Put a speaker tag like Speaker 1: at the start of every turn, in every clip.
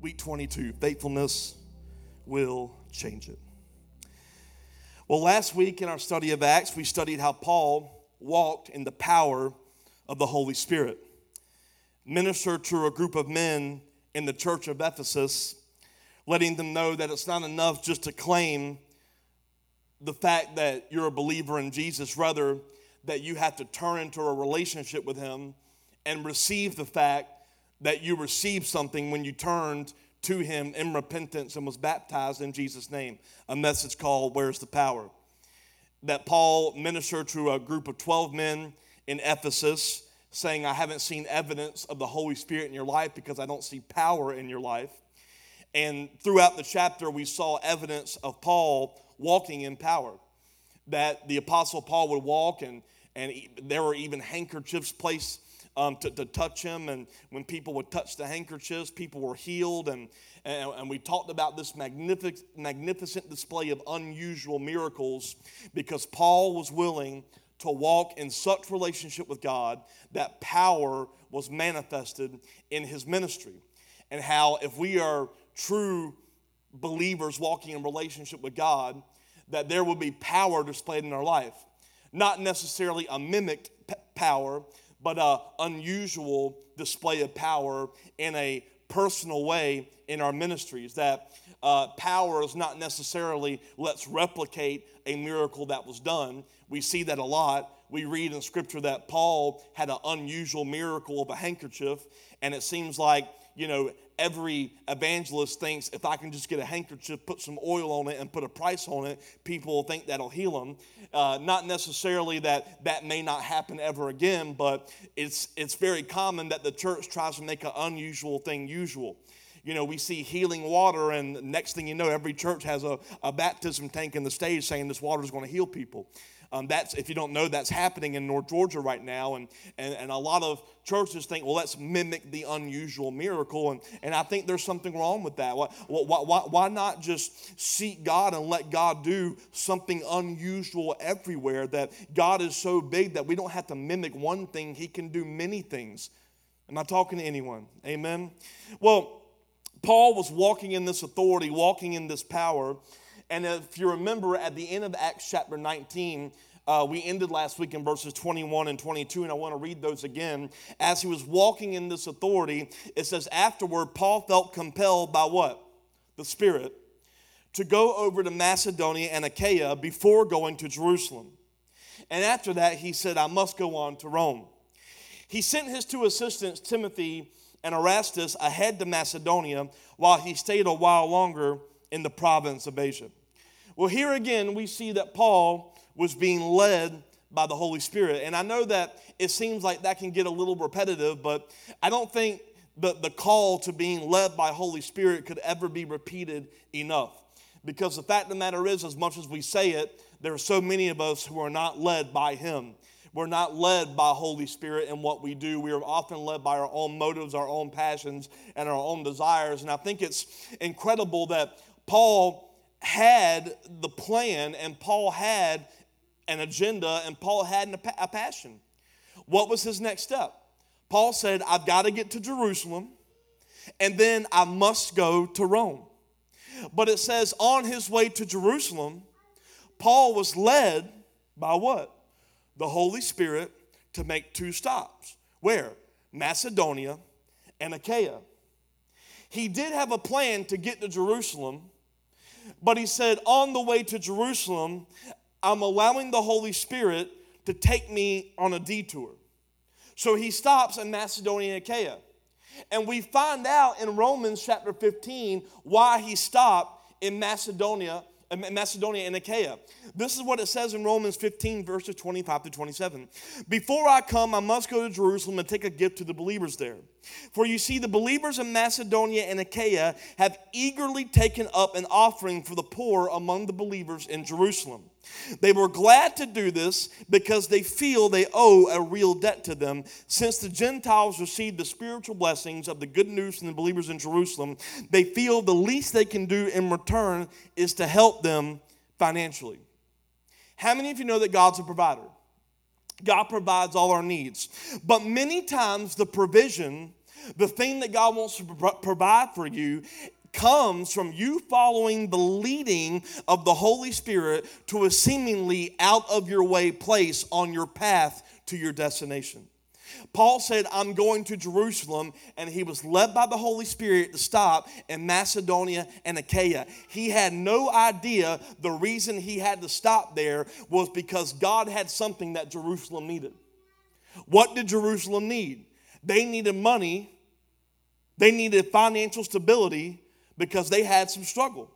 Speaker 1: Week 22 Faithfulness will change it. Well, last week in our study of Acts, we studied how Paul walked in the power of the Holy Spirit, ministered to a group of men in the church of Ephesus, letting them know that it's not enough just to claim the fact that you're a believer in Jesus, rather, that you have to turn into a relationship with Him and receive the fact that you received something when you turned to Him in repentance and was baptized in Jesus' name. A message called Where's the Power? That Paul ministered to a group of 12 men in Ephesus, saying, I haven't seen evidence of the Holy Spirit in your life because I don't see power in your life. And throughout the chapter, we saw evidence of Paul walking in power. That the Apostle Paul would walk, and, and there were even handkerchiefs placed um, to, to touch him. And when people would touch the handkerchiefs, people were healed. And, and, and we talked about this magnific- magnificent display of unusual miracles because Paul was willing to walk in such relationship with God that power was manifested in his ministry. And how, if we are true believers walking in relationship with God, that there will be power displayed in our life. Not necessarily a mimicked power, but an unusual display of power in a personal way in our ministries. That uh, power is not necessarily let's replicate a miracle that was done. We see that a lot. We read in scripture that Paul had an unusual miracle of a handkerchief, and it seems like, you know, every evangelist thinks if I can just get a handkerchief, put some oil on it, and put a price on it, people will think that'll heal them. Uh, not necessarily that that may not happen ever again, but it's, it's very common that the church tries to make an unusual thing usual. You know, we see healing water, and next thing you know, every church has a, a baptism tank in the stage saying this water is going to heal people. Um, that's if you don't know, that's happening in North Georgia right now, and, and and a lot of churches think, well, let's mimic the unusual miracle, and and I think there's something wrong with that. Why why why, why not just seek God and let God do something unusual everywhere? That God is so big that we don't have to mimic one thing; He can do many things. Am I talking to anyone? Amen. Well, Paul was walking in this authority, walking in this power. And if you remember at the end of Acts chapter 19, uh, we ended last week in verses 21 and 22, and I want to read those again. As he was walking in this authority, it says, Afterward, Paul felt compelled by what? The Spirit to go over to Macedonia and Achaia before going to Jerusalem. And after that, he said, I must go on to Rome. He sent his two assistants, Timothy and Erastus, ahead to Macedonia while he stayed a while longer in the province of Asia. Well, here again, we see that Paul was being led by the Holy Spirit. And I know that it seems like that can get a little repetitive, but I don't think that the call to being led by Holy Spirit could ever be repeated enough. Because the fact of the matter is, as much as we say it, there are so many of us who are not led by Him. We're not led by Holy Spirit in what we do. We are often led by our own motives, our own passions, and our own desires. And I think it's incredible that Paul had the plan and Paul had an agenda and Paul had a passion. What was his next step? Paul said, I've got to get to Jerusalem and then I must go to Rome. But it says, on his way to Jerusalem, Paul was led by what? The Holy Spirit to make two stops. Where? Macedonia and Achaia. He did have a plan to get to Jerusalem but he said, on the way to Jerusalem, I'm allowing the Holy Spirit to take me on a detour. So he stops in Macedonia and Achaia. And we find out in Romans chapter 15 why he stopped in Macedonia Macedonia and Achaia. This is what it says in Romans 15, verses 25 to 27. Before I come, I must go to Jerusalem and take a gift to the believers there. For you see, the believers in Macedonia and Achaia have eagerly taken up an offering for the poor among the believers in Jerusalem. They were glad to do this because they feel they owe a real debt to them. Since the Gentiles received the spiritual blessings of the good news from the believers in Jerusalem, they feel the least they can do in return is to help them financially. How many of you know that God's a provider? God provides all our needs. But many times the provision The thing that God wants to provide for you comes from you following the leading of the Holy Spirit to a seemingly out of your way place on your path to your destination. Paul said, I'm going to Jerusalem, and he was led by the Holy Spirit to stop in Macedonia and Achaia. He had no idea the reason he had to stop there was because God had something that Jerusalem needed. What did Jerusalem need? They needed money, they needed financial stability because they had some struggle.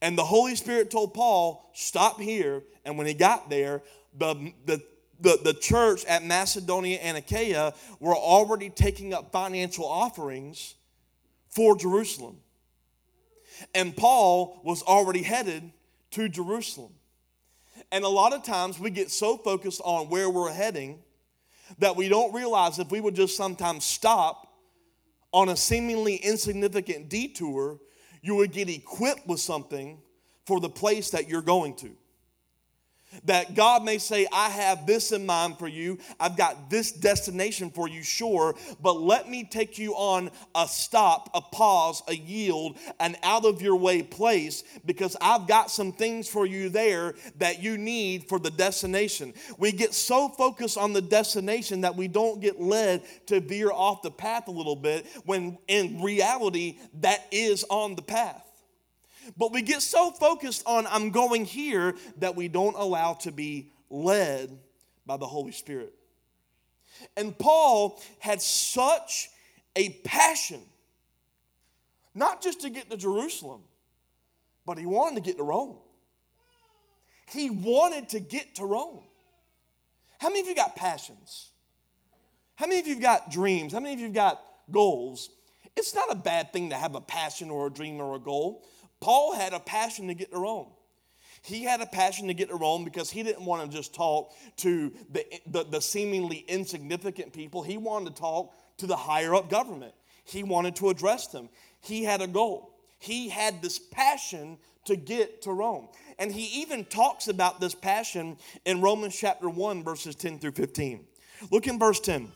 Speaker 1: And the Holy Spirit told Paul, Stop here. And when he got there, the, the the, the church at Macedonia and Achaia were already taking up financial offerings for Jerusalem. And Paul was already headed to Jerusalem. And a lot of times we get so focused on where we're heading that we don't realize if we would just sometimes stop on a seemingly insignificant detour, you would get equipped with something for the place that you're going to. That God may say, I have this in mind for you. I've got this destination for you, sure, but let me take you on a stop, a pause, a yield, an out of your way place because I've got some things for you there that you need for the destination. We get so focused on the destination that we don't get led to veer off the path a little bit when in reality, that is on the path. But we get so focused on I'm going here that we don't allow to be led by the Holy Spirit. And Paul had such a passion, not just to get to Jerusalem, but he wanted to get to Rome. He wanted to get to Rome. How many of you got passions? How many of you got dreams? How many of you got goals? It's not a bad thing to have a passion or a dream or a goal. Paul had a passion to get to Rome. He had a passion to get to Rome because he didn't want to just talk to the, the, the, seemingly insignificant people. He wanted to talk to the higher up government. He wanted to address them. He had a goal. He had this passion to get to Rome. And he even talks about this passion in Romans chapter 1, verses 10 through 15. Look in verse 10.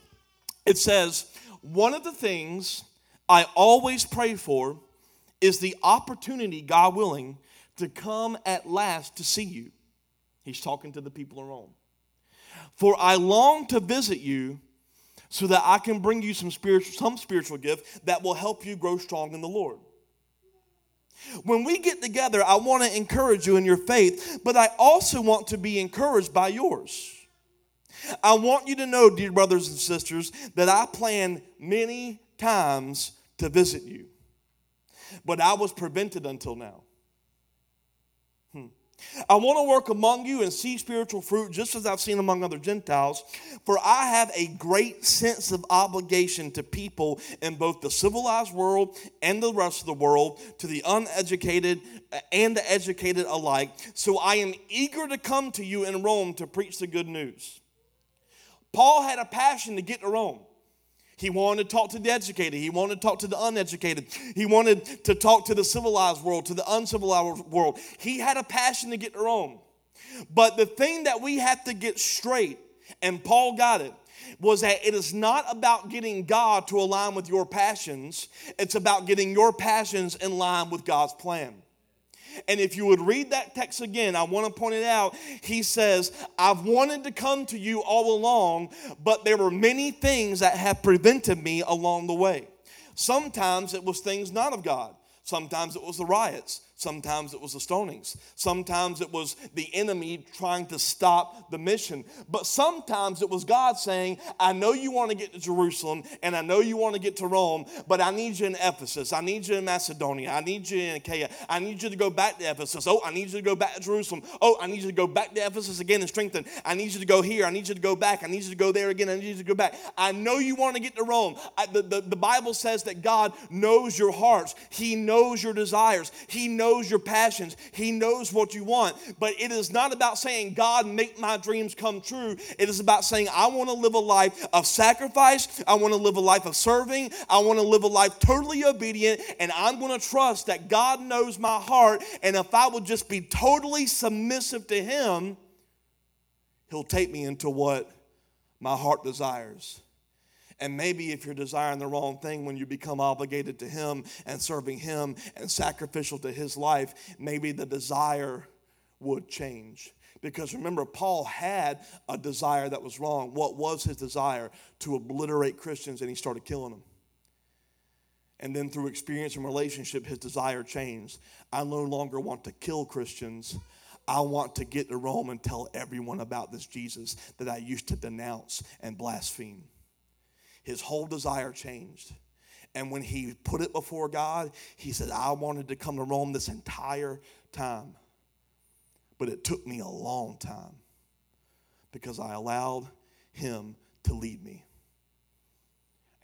Speaker 1: It says, One of the things I always pray for is the opportunity, God willing, to come at last to see you. He's talking to the people in Rome. For I long to visit you so that I can bring you some spiritual, some spiritual gift that will help you grow strong in the Lord. When we get together, I want to encourage you in your faith, but I also want to be encouraged by yours. I want you to know, dear brothers and sisters, that I plan many times to visit you but I was prevented until now. Hmm. I want to work among you and see spiritual fruit just as I've seen among other Gentiles, for I have a great sense of obligation to people in both the civilized world and the rest of the world, to the uneducated and the educated alike. So I am eager to come to you in Rome to preach the good news. Paul had a passion to get to Rome. He wanted to talk to the educated. He wanted to talk to the uneducated. He wanted to talk to the civilized world, to the uncivilized world. He had a passion to get to Rome. But the thing that we have to get straight, and Paul got it, was that it is not about getting God to align with your passions, it's about getting your passions in line with God's plan. And if you would read that text again, I want to point it out. He says, I've wanted to come to you all along, but there were many things that have prevented me along the way. Sometimes it was things not of God, sometimes it was the riots. Sometimes it was the stonings. Sometimes it was the enemy trying to stop the mission. But sometimes it was God saying, I know you want to get to Jerusalem and I know you want to get to Rome, but I need you in Ephesus. I need you in Macedonia. I need you in Achaia. I need you to go back to Ephesus. Oh, I need you to go back to Jerusalem. Oh, I need you to go back to Ephesus again and strengthen. I need you to go here. I need you to go back. I need you to go there again. I need you to go back. I know you want to get to Rome. I, the, the, the Bible says that God knows your hearts, He knows your desires, He knows knows your passions, He knows what you want. But it is not about saying, God, make my dreams come true. It is about saying, I want to live a life of sacrifice. I want to live a life of serving. I want to live a life totally obedient. And I'm going to trust that God knows my heart. And if I would just be totally submissive to Him, He'll take me into what my heart desires. And maybe if you're desiring the wrong thing when you become obligated to Him and serving Him and sacrificial to His life, maybe the desire would change. Because remember, Paul had a desire that was wrong. What was his desire? To obliterate Christians, and he started killing them. And then through experience and relationship, his desire changed. I no longer want to kill Christians. I want to get to Rome and tell everyone about this Jesus that I used to denounce and blaspheme. His whole desire changed. And when he put it before God, he said, I wanted to come to Rome this entire time. But it took me a long time because I allowed him to lead me.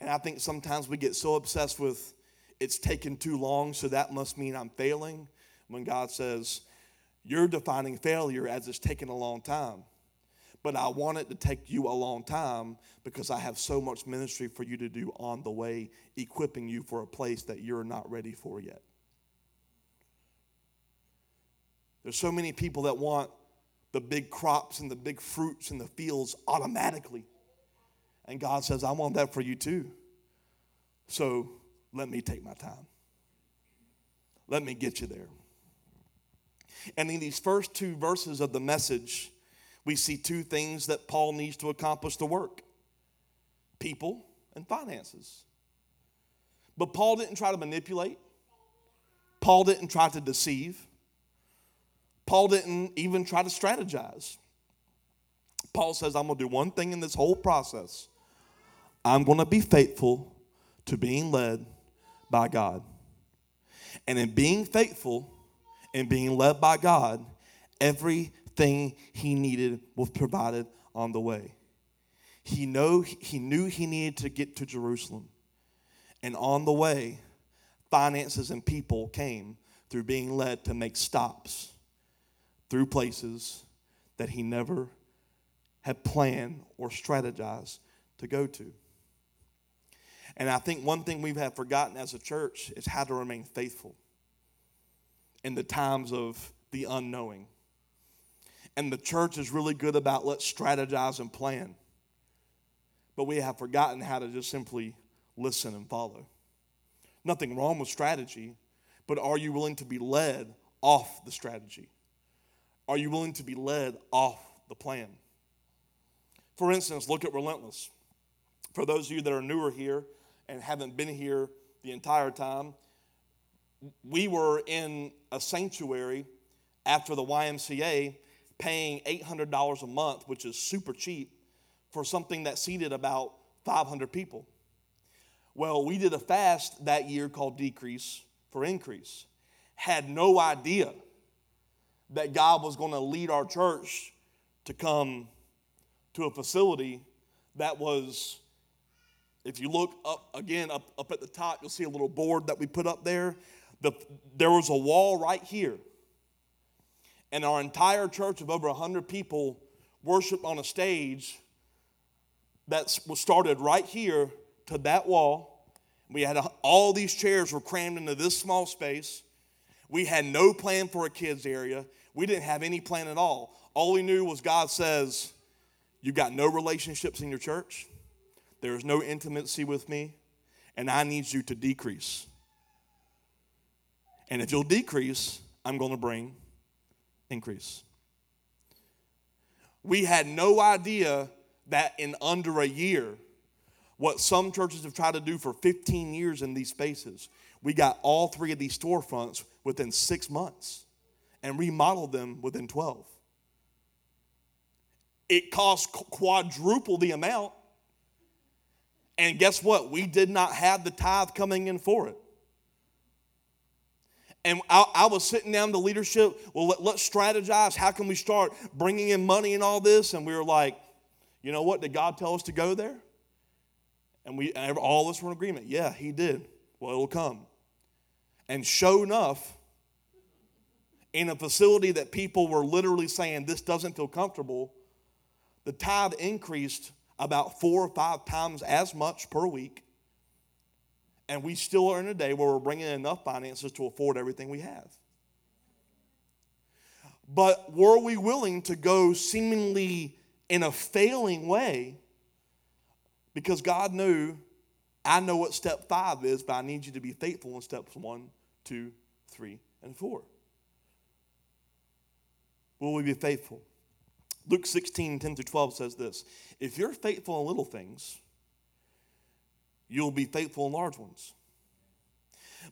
Speaker 1: And I think sometimes we get so obsessed with it's taken too long, so that must mean I'm failing. When God says, You're defining failure as it's taken a long time. But I want it to take you a long time because I have so much ministry for you to do on the way, equipping you for a place that you're not ready for yet. There's so many people that want the big crops and the big fruits and the fields automatically. And God says, I want that for you too. So let me take my time. Let me get you there. And in these first two verses of the message, we see two things that Paul needs to accomplish the work people and finances. But Paul didn't try to manipulate, Paul didn't try to deceive. Paul didn't even try to strategize. Paul says, I'm going to do one thing in this whole process I'm going to be faithful to being led by God. And in being faithful and being led by God, everything he needed was provided on the way. He, know, he knew he needed to get to Jerusalem. And on the way, finances and people came through being led to make stops through places that he never had planned or strategized to go to. And I think one thing we have forgotten as a church is how to remain faithful in the times of the unknowing. And the church is really good about let's strategize and plan. But we have forgotten how to just simply listen and follow. Nothing wrong with strategy, but are you willing to be led off the strategy? Are you willing to be led off the plan? For instance, look at Relentless. For those of you that are newer here and haven't been here the entire time, we were in a sanctuary after the YMCA paying $800 a month, which is super cheap, for something that seated about 500 people. Well, we did a fast that year called Decrease for Increase. Had no idea that God was going to lead our church to come to a facility that was, if you look up again, up, up at the top, you'll see a little board that we put up there. The, there was a wall right here. And our entire church of over 100 people worshiped on a stage that was started right here to that wall. We had a, all these chairs were crammed into this small space. We had no plan for a kids area. We didn't have any plan at all. All we knew was God says, You've got no relationships in your church, there is no intimacy with me, and I need you to decrease. And if you'll decrease, I'm going to bring increase. We had no idea that in under a year, what some churches have tried to do for 15 years in these spaces, we got all three of these storefronts within six months and remodeled them within 12. It cost quadruple the amount. And guess what? We did not have the tithe coming in for it. And I, I was sitting down the leadership, well, let, let's strategize. How can we start bringing in money and all this? And we were like, you know what? Did God tell us to go there? And we all of us were in agreement. Yeah, He did. Well, it'll come. And sure enough, in a facility that people were literally saying, this doesn't feel comfortable, the tithe increased about four or five times as much per week. And we still are in a day where we're bringing in enough finances to afford everything we have. But were we willing to go seemingly in a failing way Because God knew, I know what step five is, but I need you to be faithful in steps one, two, three, and four. Will we be faithful? Luke 16, 10 through 12 says this If you're faithful in little things, you'll be faithful in large ones.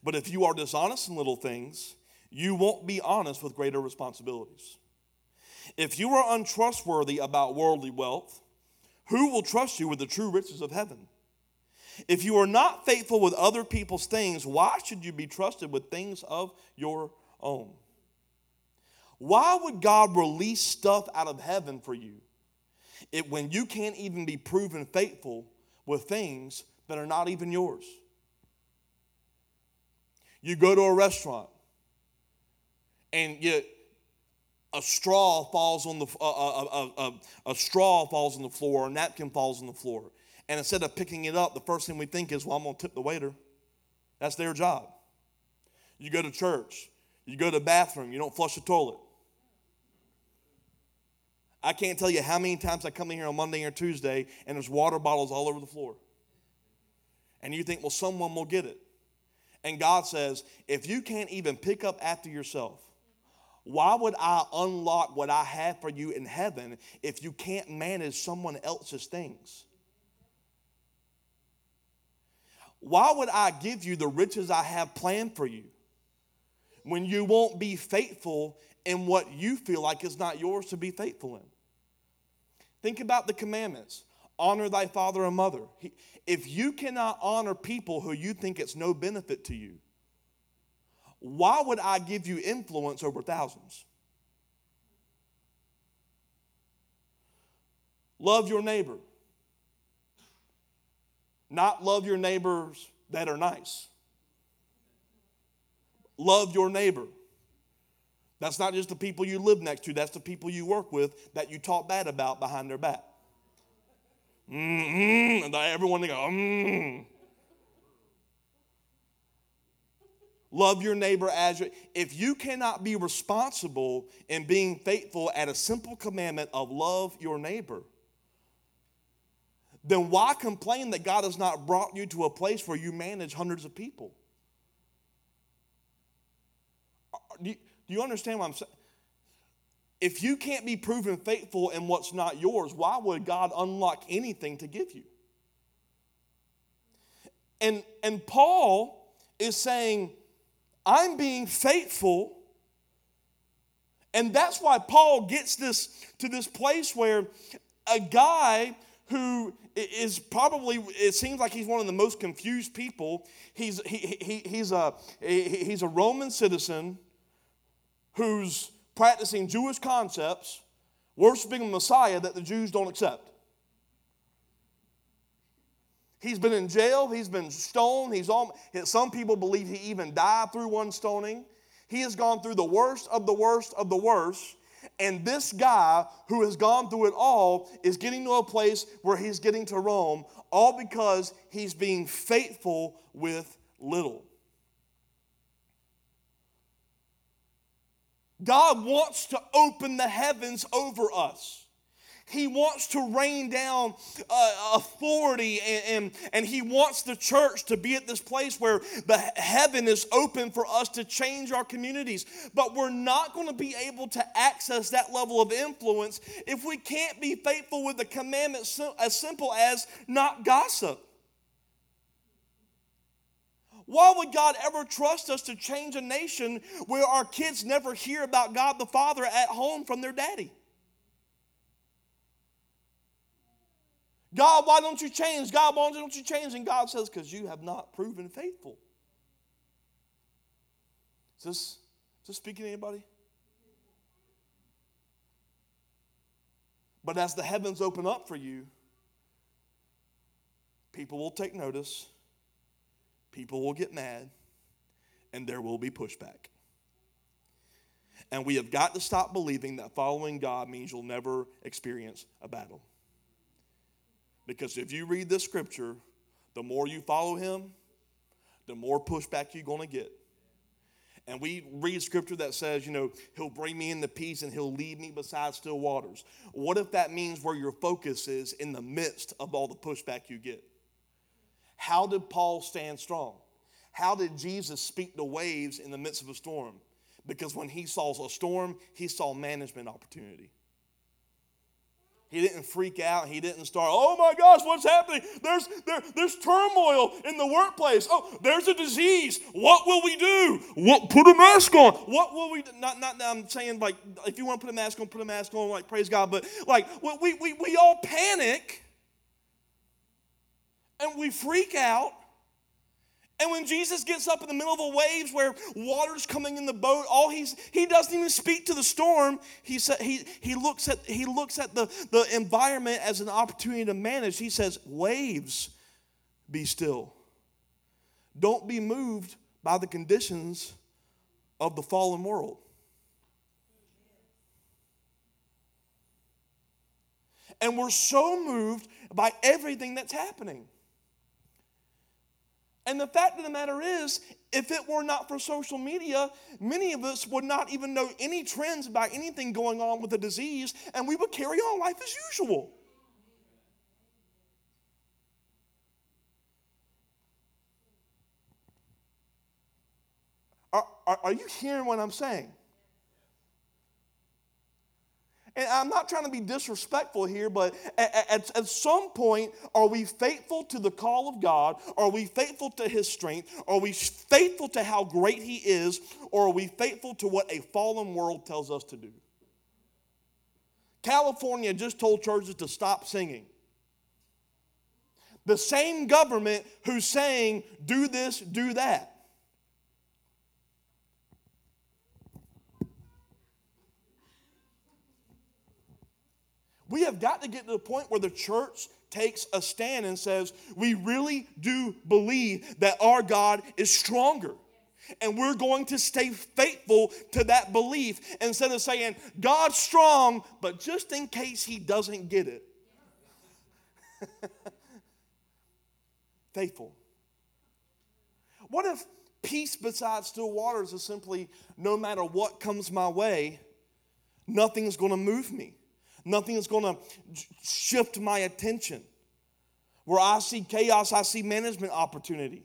Speaker 1: But if you are dishonest in little things, you won't be honest with greater responsibilities. If you are untrustworthy about worldly wealth, who will trust you with the true riches of heaven? If you are not faithful with other people's things, why should you be trusted with things of your own? Why would God release stuff out of heaven for you when you can't even be proven faithful with things that are not even yours? You go to a restaurant and you, a straw falls on the uh, uh, uh, a straw falls on the floor, a napkin falls on the floor, and instead of picking it up, the first thing we think is, "Well, I'm going to tip the waiter." That's their job. You go to church, you go to the bathroom, you don't flush the toilet. I can't tell you how many times I come in here on Monday or Tuesday and there's water bottles all over the floor. And you think, well, someone will get it. And God says, if you can't even pick up after yourself, why would I unlock what I have for you in heaven if you can't manage someone else's things? Why would I give you the riches I have planned for you when you won't be faithful in what you feel like is not yours to be faithful in? Think about the commandments honor thy father and mother. If you cannot honor people who you think it's no benefit to you, why would I give you influence over thousands? Love your neighbor. Not love your neighbors that are nice. Love your neighbor. That's not just the people you live next to, that's the people you work with that you talk bad about behind their back. Mm-hmm. And everyone they go, mm. Love your neighbor as your. If you cannot be responsible in being faithful at a simple commandment of love your neighbor, then why complain that God has not brought you to a place where you manage hundreds of people? Do you, do you understand what I'm saying? If you can't be proven faithful in what's not yours, why would God unlock anything to give you? And, and Paul is saying, I'm being faithful. And that's why Paul gets this to this place where a guy who is probably it seems like he's one of the most confused people he's he, he, he's a he's a roman citizen who's practicing jewish concepts worshiping a messiah that the jews don't accept He's been in jail, he's been stoned, he's all, some people believe he even died through one stoning. He has gone through the worst of the worst of the worst. And this guy who has gone through it all is getting to a place where he's getting to Rome, all because he's being faithful with little. God wants to open the heavens over us. He wants to rain down uh, authority and, and, and, He wants the church to be at this place where the heaven is open for us to change our communities. But we're not going to be able to access that level of influence if we can't be faithful with the commandment as simple as not gossip. Why would God ever trust us to change a nation where our kids never hear about God the Father at home from their daddy? God, why don't you change? God, why don't you change? And God says, because you have not proven faithful. Is this, is this speaking to anybody? But as the heavens open up for you, people will take notice, people will get mad, and there will be pushback. And we have got to stop believing that following God means you'll never experience a battle. Because if you read this scripture, the more you follow him, the more pushback you're going to get. And we read scripture that says, you know, he'll bring me into peace and he'll lead me beside still waters. What if that means where your focus is in the midst of all the pushback you get? How did Paul stand strong? How did Jesus speak to waves in the midst of a storm? Because when he saw a storm, he saw management opportunity. He didn't freak out. He didn't start, oh my gosh, what's happening? There's, there, there's turmoil in the workplace. Oh, there's a disease. What will we do? What, put a mask on. What will we do? Not, not, I'm saying, like, if you want to put a mask on, put a mask on, like, praise God. But, like, we, we, we all panic and we freak out and when Jesus gets up in the middle of the waves where water's coming in the boat, all he's he doesn't even speak to the storm. He said he he looks at he looks at the, the environment as an opportunity to manage. He says, Waves, be still. Don't be moved by the conditions of the fallen world. And we're so moved by everything that's happening. And the fact of the matter is, if it were not for social media, many of us would not even know any trends about anything going on with the disease, and we would carry on life as usual. Are, are, are you hearing what I'm saying? And I'm not trying to be disrespectful here, but at, at, some point, are we faithful to the call of God? Are we faithful to His strength? Are we faithful to how great He is? Or are we faithful to what a fallen world tells us to do? California just told churches to stop singing. The same government who's saying, do this, do that. We have got to get to the point where the church takes a stand and says, We really do believe that our God is stronger. And we're going to stay faithful to that belief instead of saying, God's strong, but just in case he doesn't get it. faithful. What if peace beside still waters is simply no matter what comes my way, nothing's going to move me? Nothing is going to shift my attention. Where I see chaos, I see management opportunity.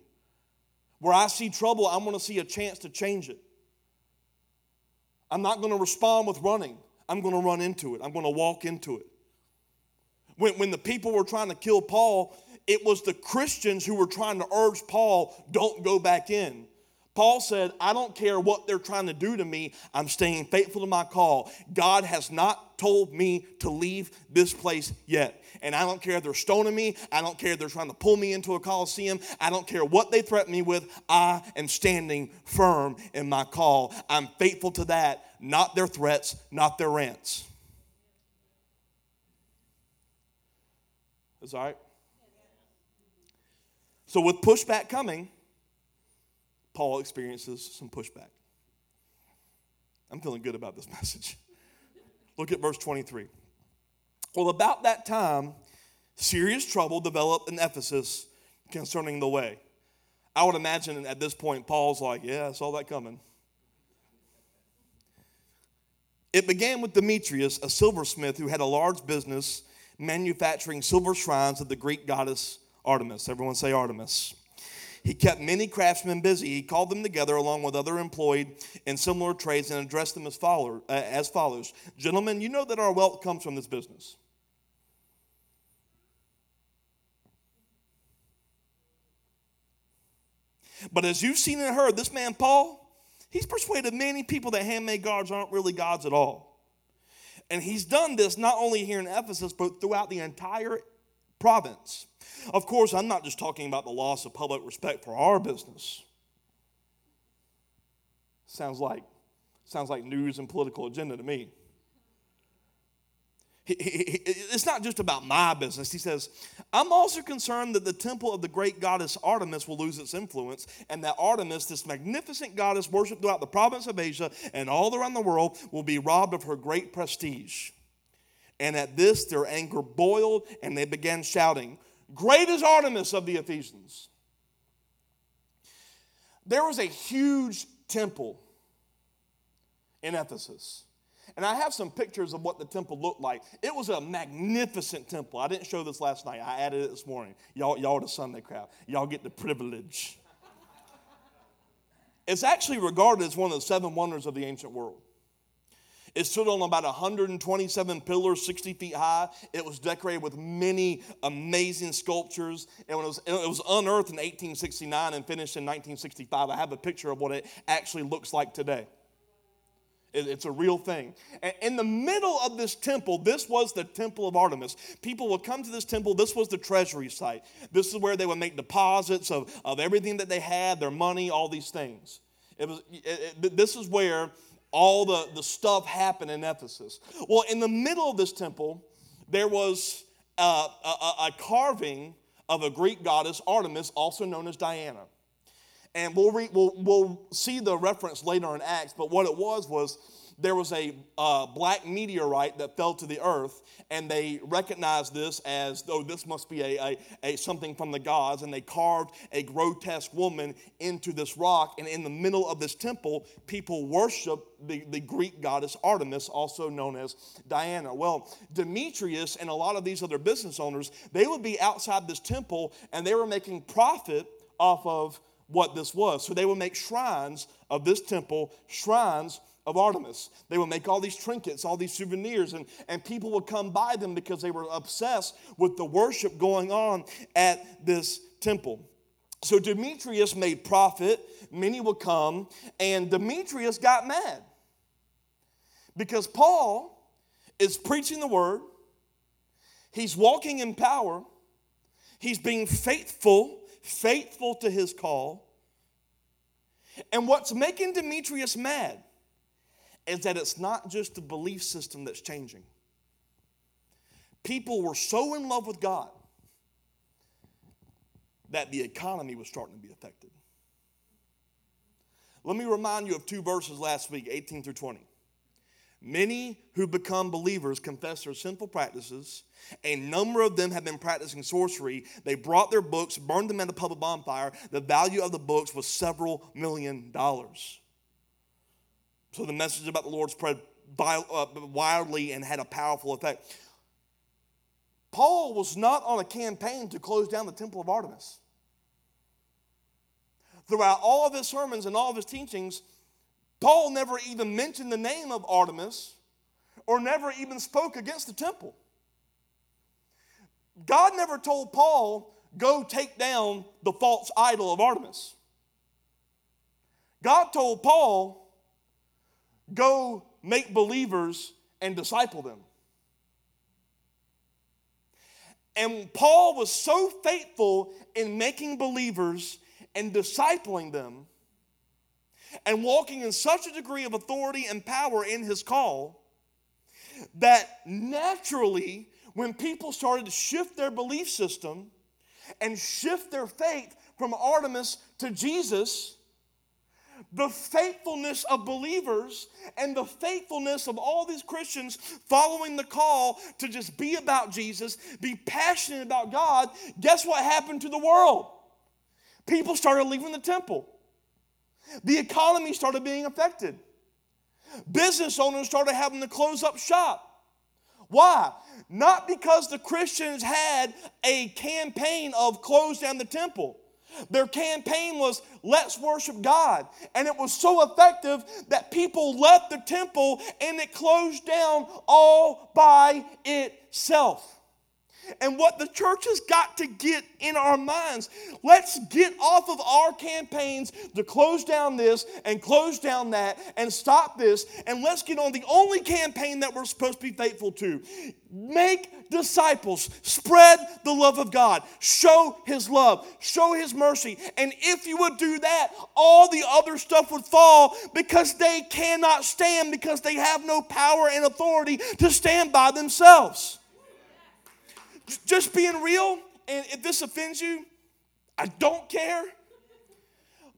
Speaker 1: Where I see trouble, I'm going to see a chance to change it. I'm not going to respond with running. I'm going to run into it. I'm going to walk into it. When, when the people were trying to kill Paul, it was the Christians who were trying to urge Paul, don't go back in. Paul said, I don't care what they're trying to do to me, I'm staying faithful to my call. God has not told me to leave this place yet. And I don't care if they're stoning me, I don't care if they're trying to pull me into a coliseum, I don't care what they threaten me with. I am standing firm in my call. I'm faithful to that, not their threats, not their rants. That's all right. So, with pushback coming, Paul experiences some pushback. I'm feeling good about this message. Look at verse 23. Well, about that time, serious trouble developed in Ephesus concerning the way. I would imagine at this point, Paul's like, Yeah, I saw that coming. It began with Demetrius, a silversmith who had a large business manufacturing silver shrines of the Greek goddess Artemis. Everyone say Artemis. He kept many craftsmen busy. He called them together along with other employed in similar trades and addressed them as, follower, uh, as follows Gentlemen, you know that our wealth comes from this business. But as you've seen and heard, this man Paul, he's persuaded many people that handmade gods aren't really gods at all. And he's done this not only here in Ephesus, but throughout the entire province. Of course, I'm not just talking about the loss of public respect for our business. Sounds like, sounds like news and political agenda to me. it's not just about my business. He says, I'm also concerned that the temple of the great goddess Artemis will lose its influence, and that Artemis, this magnificent goddess worshipped throughout the province of Asia and all around the world, will be robbed of her great prestige. And at this, their anger boiled, and they began shouting, Great is Artemis of the Ephesians. There was a huge temple in Ephesus. And I have some pictures of what the temple looked like. It was a magnificent temple. I didn't show this last night. I added it this morning. Y'all, y'all the Sunday crowd. Y'all get the privilege. It's actually regarded as one of the seven wonders of the ancient world. It stood on about 127 pillars, 60 feet high. It was decorated with many amazing sculptures. And it was, it was unearthed in 1869 and finished in 1965. I have a picture of what it actually looks like today. It's a real thing. In the middle of this temple, this was the temple of Artemis. People would come to this temple. This was the treasury site. This is where they would make deposits of, of everything that they had, their money, all these things. It was, it, it, this is where all the, the stuff happened in Ephesus. Well, in the middle of this temple, there was uh, a, a, a carving of a Greek goddess, Artemis, also known as Diana. And we'll, we'll, we'll see the reference later in Acts, but what it was was there was a uh, black meteorite that fell to the earth, and they recognized this as though this must be a, a, a, something from the gods, and they carved a grotesque woman into this rock. And in the middle of this temple, people worship the, the Greek goddess Artemis, also known as Diana. Well, Demetrius and a lot of these other business owners, they would be outside this temple, and they were making profit off of what this was. So they would make shrines of this temple, shrines of Artemis. They would make all these trinkets, all these souvenirs, and, and people would come by them because they were obsessed with the worship going on at this temple. So Demetrius made profit, many would come, and Demetrius got mad because Paul is preaching the word, he's walking in power, he's being faithful faithful to his call. And what's making Demetrius mad is that it's not just the belief system that's changing. People were so in love with God that the economy was starting to be affected. Let me remind you of two verses last week, 18 through 20. Many who become believers confess their sinful practices. A number of them have been practicing sorcery. They brought their books, burned them at a public bonfire. The value of the books was several million dollars. So the message about the Lord spread uh, wildly and had a powerful effect. Paul was not on a campaign to close down the temple of Artemis. Throughout all of his sermons and all of his teachings, Paul never even mentioned the name of Artemis or never even spoke against the temple. God never told Paul, go take down the false idol of Artemis. God told Paul, go make believers and disciple them. And Paul was so faithful in making believers and discipling them and walking in such a degree of authority and power in his call that naturally, when people started to shift their belief system and shift their faith from Artemis to Jesus, the faithfulness of believers and the faithfulness of all these Christians following the call to just be about Jesus, be passionate about God, guess what happened to the world? People started leaving the temple. The economy started being affected. Business owners started having to close up shop. Why? Not because the Christians had a campaign of close down the temple. Their campaign was let's worship God. And it was so effective that people left the temple and it closed down all by itself and what the church has got to get in our minds. Let's get off of our campaigns to close down this and close down that and stop this, and let's get on the only campaign that we're supposed to be faithful to. Make disciples, spread the love of God, show His love, show His mercy. And if you would do that, all the other stuff would fall because they cannot stand because they have no power and authority to stand by themselves. Just being real, and if this offends you, I don't care.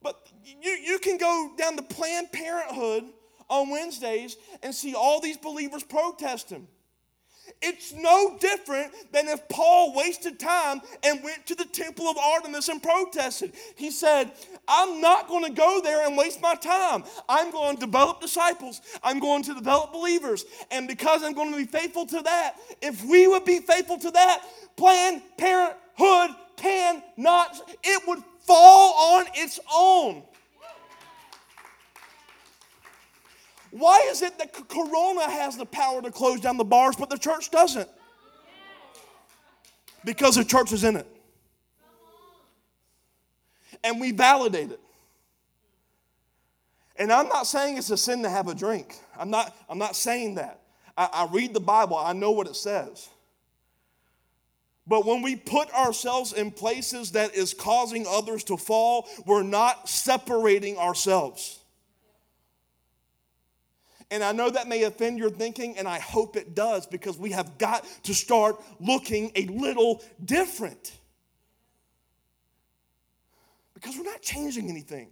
Speaker 1: But you, you can go down to Planned Parenthood on Wednesdays and see all these believers protesting. It's no different than if Paul wasted time and went to the temple of Artemis and protested. He said, I'm not going to go there and waste my time. I'm going to develop disciples, I'm going to develop believers. And because I'm going to be faithful to that, if we would be faithful to that, Planned Parenthood cannot, it would fall on its own. Why is it that Corona has the power to close down the bars, but the church doesn't? Because the church is in it. And we validate it. And I'm not saying it's a sin to have a drink. I'm not, I'm not saying that. I, I read the Bible, I know what it says. But when we put ourselves in places that is causing others to fall, we're not separating ourselves. And I know that may offend your thinking, and I hope it does because we have got to start looking a little different. Because we're not changing anything.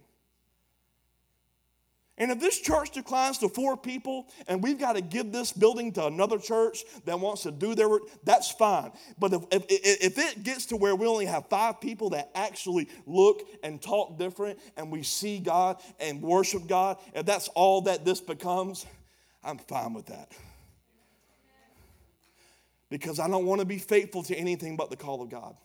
Speaker 1: And if this church declines to four people and we've got to give this building to another church that wants to do their work, that's fine. But if, if, if, it gets to where we only have five people that actually look and talk different and we see God and worship God, if that's all that this becomes, I'm fine with that. Because I don't want to be faithful to anything but the call of God.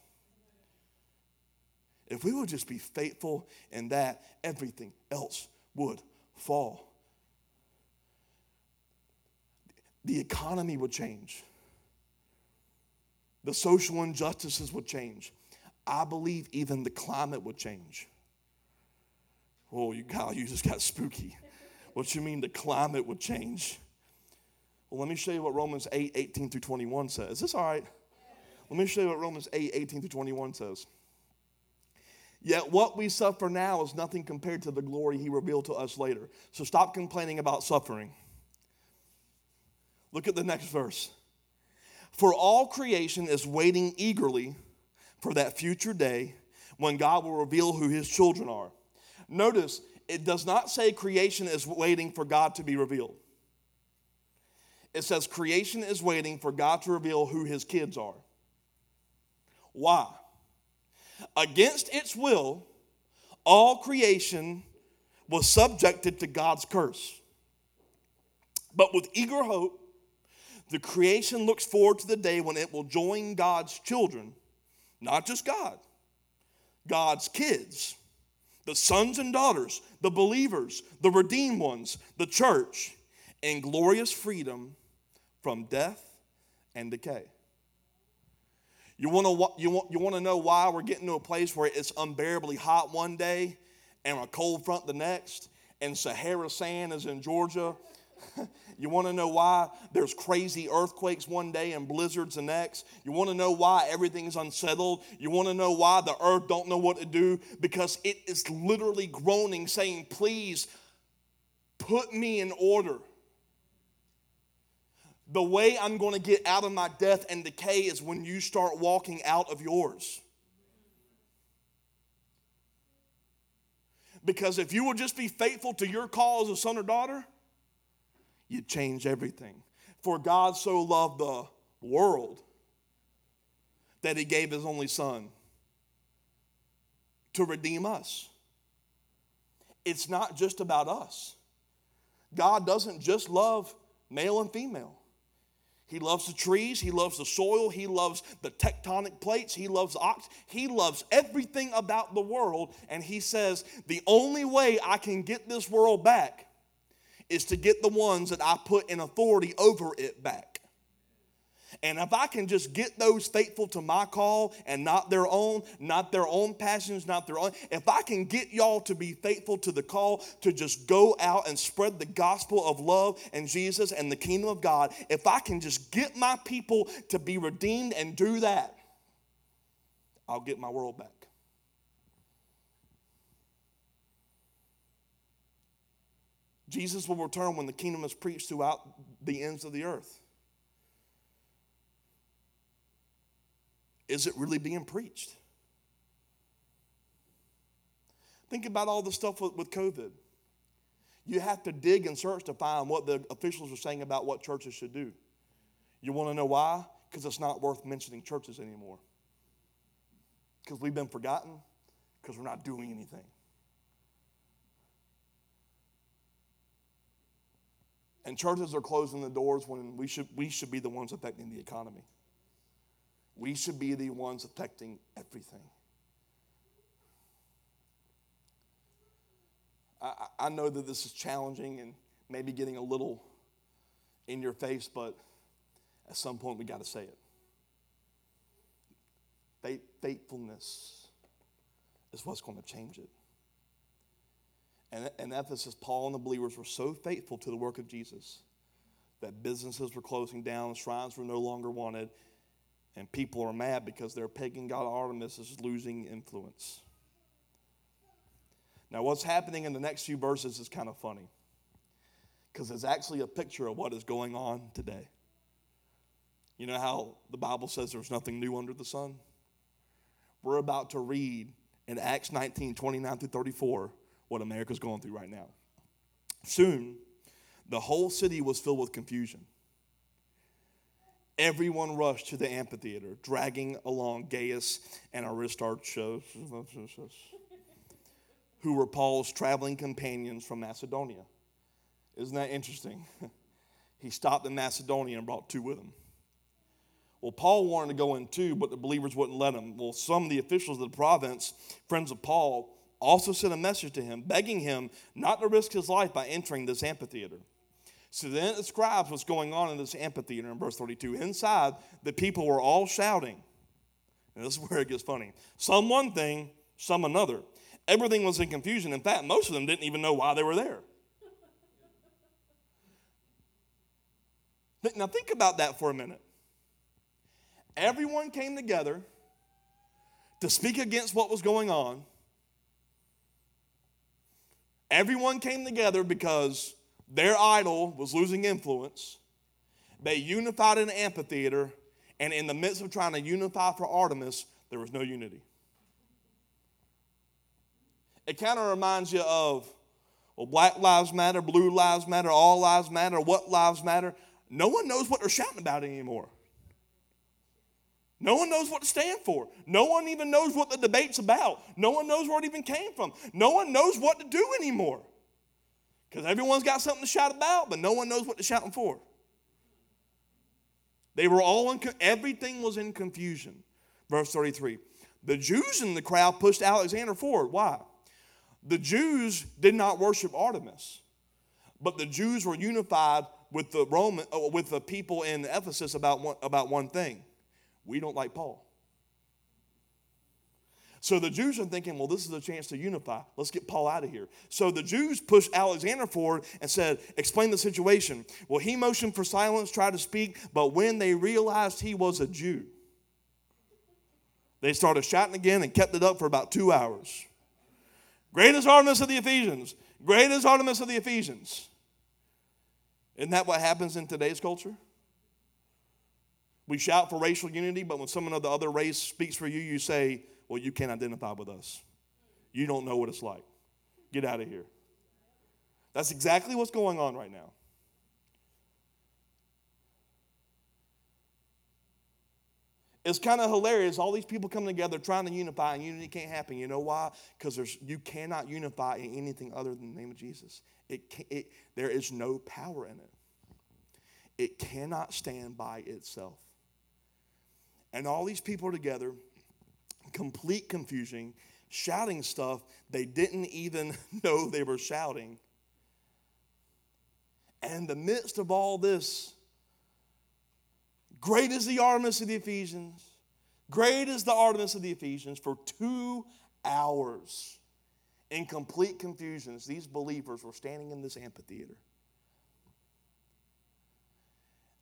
Speaker 1: If we would just be faithful in that, everything else would fall. The economy would change. The social injustices would change. I believe even the climate would change. Oh, you God, you just got spooky. What you mean the climate would change? Well, let me show you what Romans 8, 18 through 21 says. Is this all right? Let me show you what Romans 8, 18 through 21 says. Yet what we suffer now is nothing compared to the glory he revealed to us later. So stop complaining about suffering. Look at the next verse. For all creation is waiting eagerly for that future day when God will reveal who his children are. Notice, it does not say creation is waiting for God to be revealed. It says creation is waiting for God to reveal who his kids are. Why? Against its will, all creation was subjected to God's curse. But with eager hope, the creation looks forward to the day when it will join God's children, not just God, God's kids, the sons and daughters, the believers, the redeemed ones, the church, in glorious freedom from death and decay. You want to you want, you want to know why we're getting to a place where it's unbearably hot one day and a cold front the next, and Sahara sand is in Georgia. you want to know why there's crazy earthquakes one day and blizzards the next. You want to know why everything's unsettled. You want to know why the earth don't know what to do because it is literally groaning, saying, "Please put me in order." The way I'm going to get out of my death and decay is when you start walking out of yours. Because if you will just be faithful to your call as a son or daughter, you'd change everything. For God so loved the world that he gave his only son to redeem us. It's not just about us. God doesn't just love male and female. He loves the trees. He loves the soil. He loves the tectonic plates. He loves ox. He loves everything about the world. And he says, the only way I can get this world back is to get the ones that I put in authority over it back. And if I can just get those faithful to my call and not their own, not their own passions, not their own, if I can get y'all to be faithful to the call to just go out and spread the gospel of love and Jesus and the kingdom of God, if I can just get my people to be redeemed and do that, I'll get my world back. Jesus will return when the kingdom is preached throughout the ends of the earth. Is it really being preached? Think about all the stuff with, with COVID. You have to dig and search to find what the officials are saying about what churches should do. You want to know why? Because it's not worth mentioning churches anymore. Because we've been forgotten, because we're not doing anything. And churches are closing the doors when we should, we should be the ones affecting the economy. We should be the ones affecting everything. I, I know that this is challenging and maybe getting a little in your face, but at some point we got to say it. Faith, faithfulness is what's going to change it. And in Ephesus, Paul and the believers were so faithful to the work of Jesus that businesses were closing down, shrines were no longer wanted, and people are mad because their pagan god Artemis is losing influence. Now, what's happening in the next few verses is kind of funny because it's actually a picture of what is going on today. You know how the Bible says there's nothing new under the sun? We're about to read in Acts 19 29 through 34 what America's going through right now. Soon, the whole city was filled with confusion. Everyone rushed to the amphitheater, dragging along Gaius and Aristarchus, who were Paul's traveling companions from Macedonia. Isn't that interesting? he stopped in Macedonia and brought two with him. Well, Paul wanted to go in too, but the believers wouldn't let him. Well, some of the officials of the province, friends of Paul, also sent a message to him, begging him not to risk his life by entering this amphitheater. So then it describes what's going on in this amphitheater in verse 32. Inside, the people were all shouting. And this is where it gets funny. Some one thing, some another. Everything was in confusion. In fact, most of them didn't even know why they were there. Now, think about that for a minute. Everyone came together to speak against what was going on Everyone came together because their idol was losing influence. They unified in an amphitheater, and in the midst of trying to unify for Artemis, there was no unity. It kind of reminds you of, well, Black Lives Matter, Blue Lives Matter, All Lives Matter, What Lives Matter. No one knows what they're shouting about anymore. No one knows what to stand for. No one even knows what the debate's about. No one knows where it even came from. No one knows what to do anymore. Because everyone's got something to shout about, but no one knows what to shout for. They were all in, everything was in confusion. Verse 33. The Jews in the crowd pushed Alexander forward. Why? The Jews did not worship Artemis, but the Jews were unified with the Roman, uh, with the people in Ephesus about one, about one thing we don't like Paul. So the Jews are thinking, well, this is a chance to unify. Let's get Paul out of here. So the Jews pushed Alexander forward and said, explain the situation. Well, he motioned for silence, tried to speak, but when they realized he was a Jew, they started shouting again and kept it up for about two hours. Greatest Artemis of the Ephesians. Greatest Artemis of the Ephesians. Isn't that what happens in today's culture? We shout for racial unity, but when someone of the other race speaks for you, you say, Well, you can't identify with us. You don't know what it's like. Get out of here. That's exactly what's going on right now. It's kind of hilarious. All these people come together trying to unify, and unity can't happen. You know why? Because you cannot unify in anything other than the name of Jesus. It, it, there is no power in it. It cannot stand by itself. And all these people are together, complete confusion, shouting stuff they didn't even know they were shouting. And in the midst of all this, great is the Artemis of the Ephesians. Great is the Artemis of the Ephesians for two hours in complete confusion. These believers were standing in this amphitheater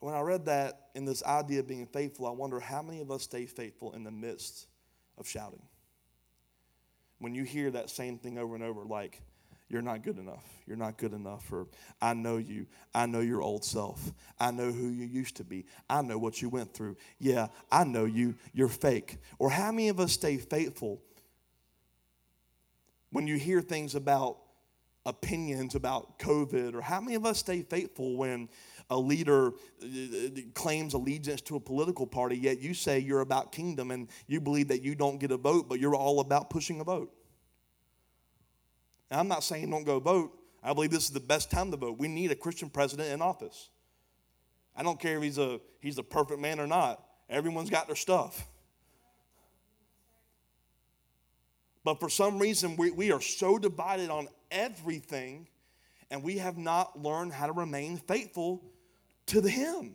Speaker 1: when I read that in this idea of being faithful, I wonder how many of us stay faithful in the midst of shouting. When you hear that same thing over and over, like, you're not good enough. You're not good enough. Or I know you. I know your old self. I know who you used to be. I know what you went through. Yeah, I know you. You're fake. Or how many of us stay faithful when you hear things about opinions about COVID, or how many of us stay faithful when a leader uh, claims allegiance to a political party, yet you say you're about kingdom and you believe that you don't get a vote, but you're all about pushing a vote? I'm not saying don't go vote. I believe this is the best time to vote. We need a Christian president in office. I don't care if he's a, he's a perfect man or not. Everyone's got their stuff. But for some reason, we, we are so divided on everything, and we have not learned how to remain faithful to the Him.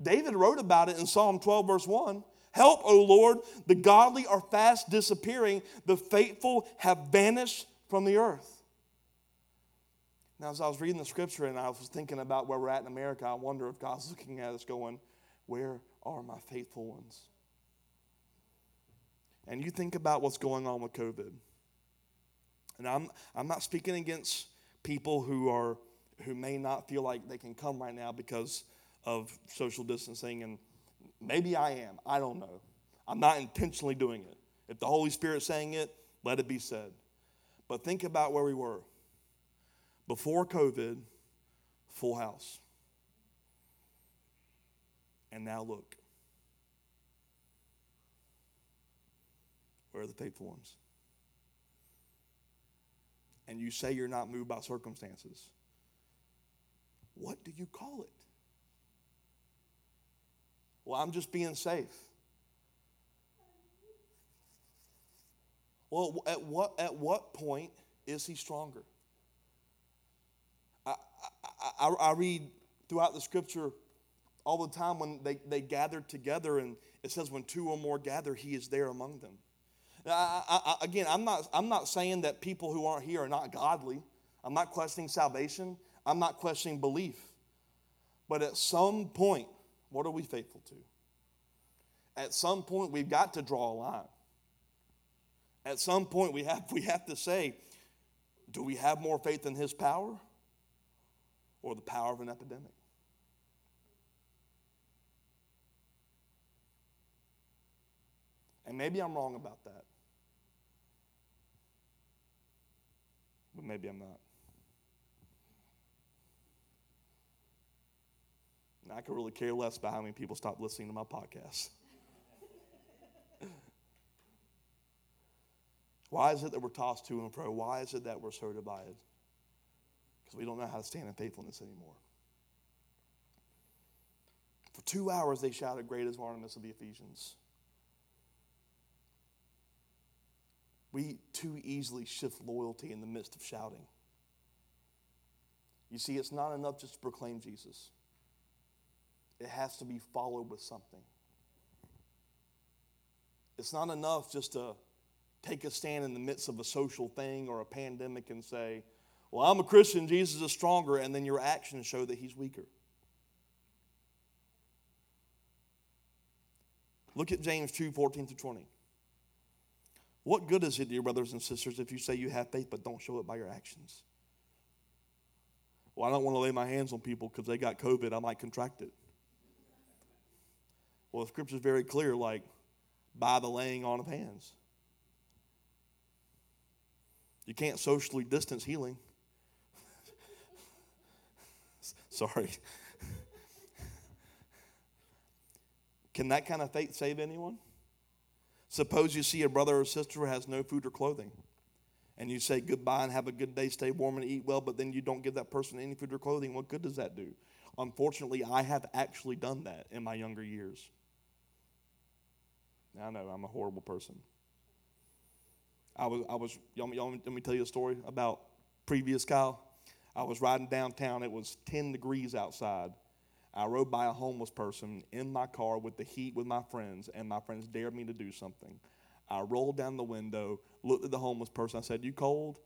Speaker 1: David wrote about it in Psalm 12, verse 1. Help, O Lord, the godly are fast disappearing, the faithful have vanished from the earth. Now, as I was reading the scripture and I was thinking about where we're at in America, I wonder if God's looking at us going, Where are my faithful ones? And you think about what's going on with COVID. And I'm, I'm not speaking against people who are who may not feel like they can come right now because of social distancing and maybe I am. I don't know. I'm not intentionally doing it. If the Holy Spirit's saying it, let it be said. But think about where we were. Before COVID, full house. And now look. Where are the faithful ones? And you say you're not moved by circumstances. What do you call it? Well, I'm just being safe. Well, at what, at what point is he stronger? I, I, I, I read throughout the scripture all the time when they, they gathered together, and it says, when two or more gather, he is there among them. I, I, again, I'm not, I'm not saying that people who aren't here are not godly. I'm not questioning salvation. I'm not questioning belief. But at some point, what are we faithful to? At some point, we've got to draw a line. At some point, we have, we have to say, do we have more faith in his power or the power of an epidemic? And maybe I'm wrong about that. But maybe I'm not. And I could really care less about how many people stop listening to my podcast. Why is it that we're tossed to and fro? Why is it that we're so divided? Because we don't know how to stand in faithfulness anymore. For two hours they shouted, Great is Artemis of the Ephesians. We too easily shift loyalty in the midst of shouting. You see, it's not enough just to proclaim Jesus, it has to be followed with something. It's not enough just to take a stand in the midst of a social thing or a pandemic and say, Well, I'm a Christian, Jesus is stronger, and then your actions show that he's weaker. Look at James 2 14 to 20. What good is it, dear brothers and sisters, if you say you have faith but don't show it by your actions? Well, I don't want to lay my hands on people because they got COVID, I might contract it. Well, the scripture is very clear like, by the laying on of hands. You can't socially distance healing. Sorry. Can that kind of faith save anyone? Suppose you see a brother or sister who has no food or clothing, and you say goodbye and have a good day, stay warm and eat well, but then you don't give that person any food or clothing. What good does that do? Unfortunately, I have actually done that in my younger years. I know I'm a horrible person. I was, I was, y'all, y'all, let me tell you a story about previous Kyle. I was riding downtown. It was 10 degrees outside. I rode by a homeless person in my car with the heat with my friends, and my friends dared me to do something. I rolled down the window, looked at the homeless person. I said, You cold?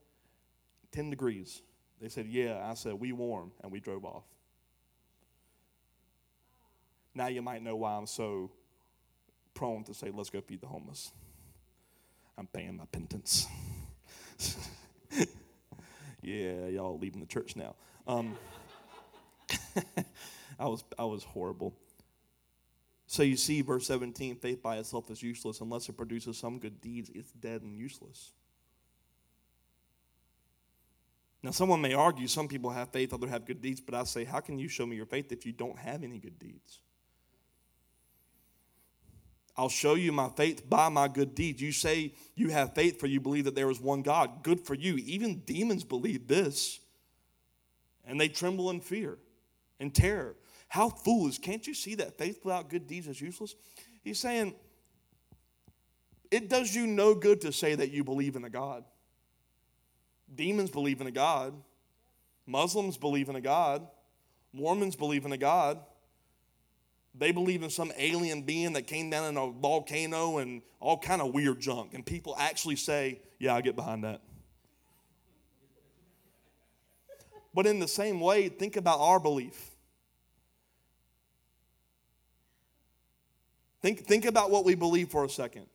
Speaker 1: 10 degrees. They said, Yeah. I said, We warm, and we drove off. Now you might know why I'm so prone to say, Let's go feed the homeless. I'm paying my penance. yeah, y'all leaving the church now. Um, I was, I was horrible. So you see, verse 17 faith by itself is useless unless it produces some good deeds, it's dead and useless. Now, someone may argue some people have faith, others have good deeds, but I say, how can you show me your faith if you don't have any good deeds? I'll show you my faith by my good deeds. You say you have faith for you believe that there is one God. Good for you. Even demons believe this, and they tremble in fear and terror. How foolish. Can't you see that faith without good deeds is useless? He's saying, it does you no good to say that you believe in a God. Demons believe in a God. Muslims believe in a God. Mormons believe in a God. They believe in some alien being that came down in a volcano and all kind of weird junk. And people actually say, Yeah, I get behind that. But in the same way, think about our belief. Think, think about what we believe for a second.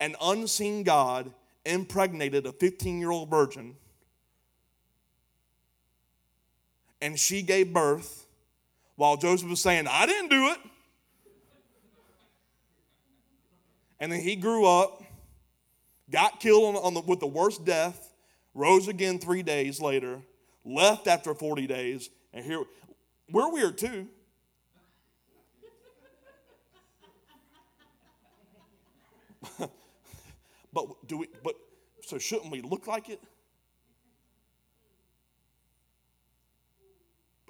Speaker 1: An unseen God impregnated a 15 year old virgin, and she gave birth while Joseph was saying, I didn't do it. And then he grew up, got killed on, on the, with the worst death, rose again three days later, left after 40 days, and here, we're weird too. but do we but so shouldn't we look like it?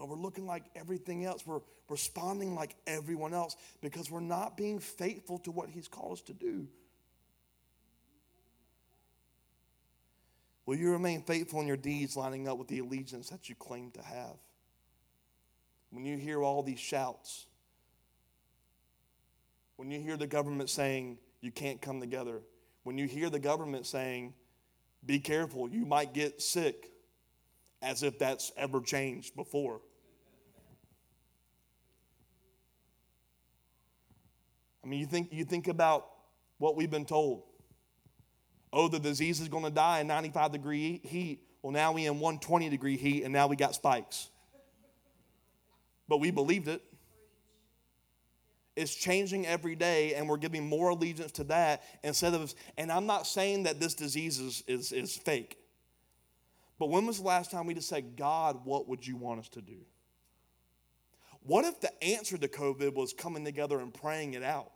Speaker 1: But we're looking like everything else. We're responding like everyone else because we're not being faithful to what He's called us to do. Will you remain faithful in your deeds, lining up with the allegiance that you claim to have? When you hear all these shouts, when you hear the government saying you can't come together, when you hear the government saying, be careful, you might get sick, as if that's ever changed before. I mean, you think, you think about what we've been told. Oh, the disease is going to die in 95 degree heat. Well, now we in 120 degree heat, and now we got spikes. But we believed it. It's changing every day, and we're giving more allegiance to that instead of. And I'm not saying that this disease is, is, is fake. But when was the last time we just said, God, what would you want us to do? What if the answer to COVID was coming together and praying it out?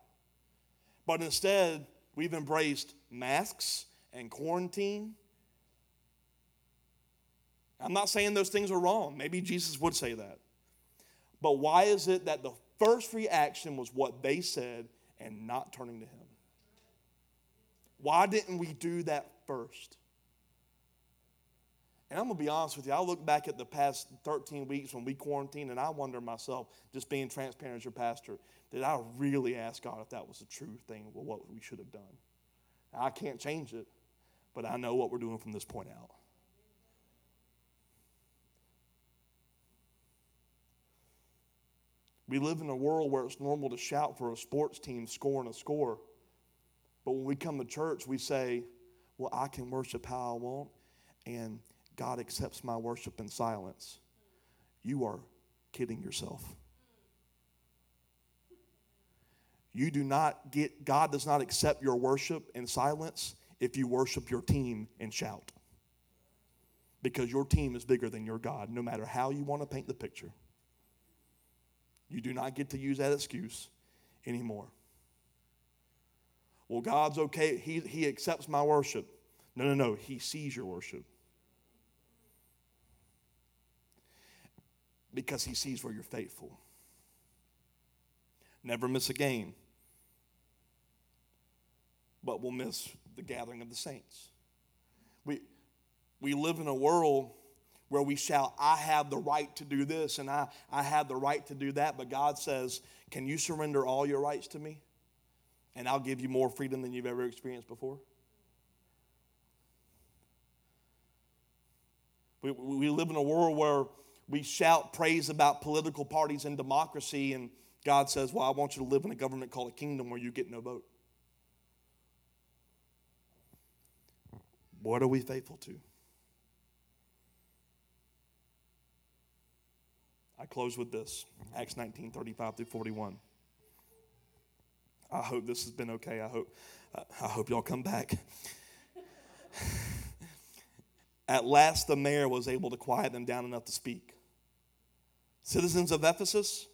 Speaker 1: But instead, we've embraced masks and quarantine. I'm not saying those things are wrong. Maybe Jesus would say that. But why is it that the first reaction was what they said and not turning to Him? Why didn't we do that first? And I'm going to be honest with you, I look back at the past 13 weeks when we quarantined and I wonder myself, just being transparent as your pastor, did I really ask God if that was the true thing, well, what we should have done? I can't change it, but I know what we're doing from this point out. We live in a world where it's normal to shout for a sports team scoring a score. But when we come to church, we say, Well, I can worship how I want, and God accepts my worship in silence. You are kidding yourself. You do not get, God does not accept your worship in silence if you worship your team and shout. Because your team is bigger than your God, no matter how you want to paint the picture. You do not get to use that excuse anymore. Well, God's okay. He, he accepts my worship. No, no, no. He sees your worship. Because he sees where you're faithful. Never miss a game, but we'll miss the gathering of the saints. We, we live in a world where we shout, I have the right to do this and I, I have the right to do that. But God says, Can you surrender all your rights to me? And I'll give you more freedom than you've ever experienced before. We, we live in a world where we shout praise about political parties and democracy, and God says, Well, I want you to live in a government called a kingdom where you get no vote. What are we faithful to? I close with this Acts 19 35 through 41. I hope this has been okay. I hope, uh, I hope y'all come back. At last, the mayor was able to quiet them down enough to speak. Citizens of Ephesus,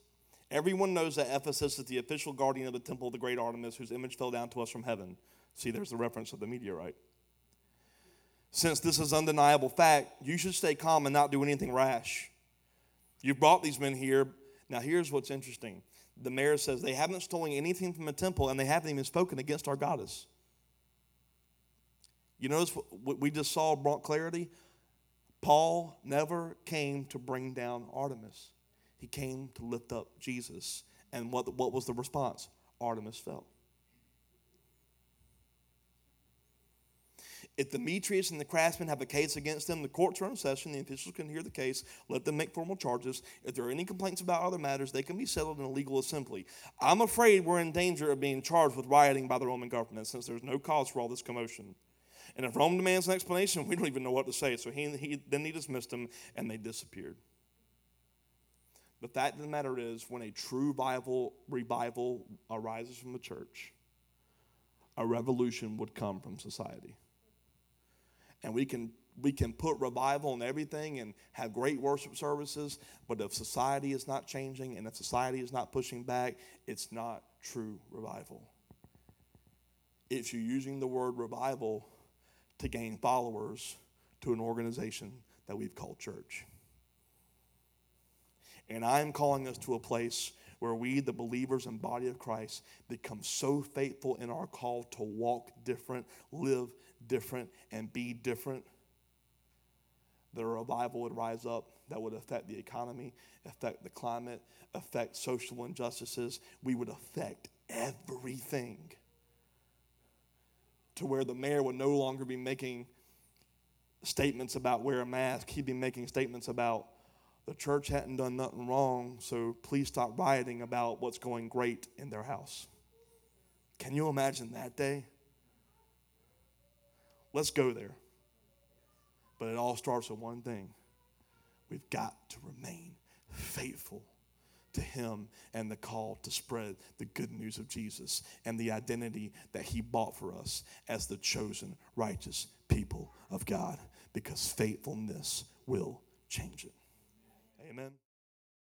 Speaker 1: everyone knows that Ephesus is the official guardian of the temple of the great Artemis, whose image fell down to us from heaven. See, there's the reference of the meteorite. Since this is undeniable fact, you should stay calm and not do anything rash. You brought these men here. Now, here's what's interesting. The mayor says they haven't stolen anything from the temple and they haven't even spoken against our goddess. You notice what we just saw brought clarity? Paul never came to bring down Artemis. He came to lift up Jesus. And what, what was the response? Artemis fell. If Demetrius and the craftsmen have a case against them, the courts are in session. The officials can hear the case. Let them make formal charges. If there are any complaints about other matters, they can be settled in a legal assembly. I'm afraid we're in danger of being charged with rioting by the Roman government since there's no cause for all this commotion. And if Rome demands an explanation, we don't even know what to say. So he, he, then he dismissed them and they disappeared. The fact of the matter is, when a true revival, revival arises from the church, a revolution would come from society and we can we can put revival in everything and have great worship services, but if society is not changing and if society is not pushing back, it's not true revival. If you're using the word revival to gain followers to an organization that we've called church. And I'm calling us to a place where we, the believers and body of Christ, become so faithful in our call to walk different, live different and be different, that a revival would rise up that would affect the economy, affect the climate, affect social injustices. We would affect everything to where the mayor would no longer be making statements about wear a mask. He'd be making statements about the church hadn't done nothing wrong, so please stop rioting about what's going great in their house. Can you imagine that day? Let's go there. But it all starts with one thing we've got to remain faithful to Him and the call to spread the good news of Jesus and the identity that He bought for us as the chosen, righteous people of God because faithfulness will change it. Amen.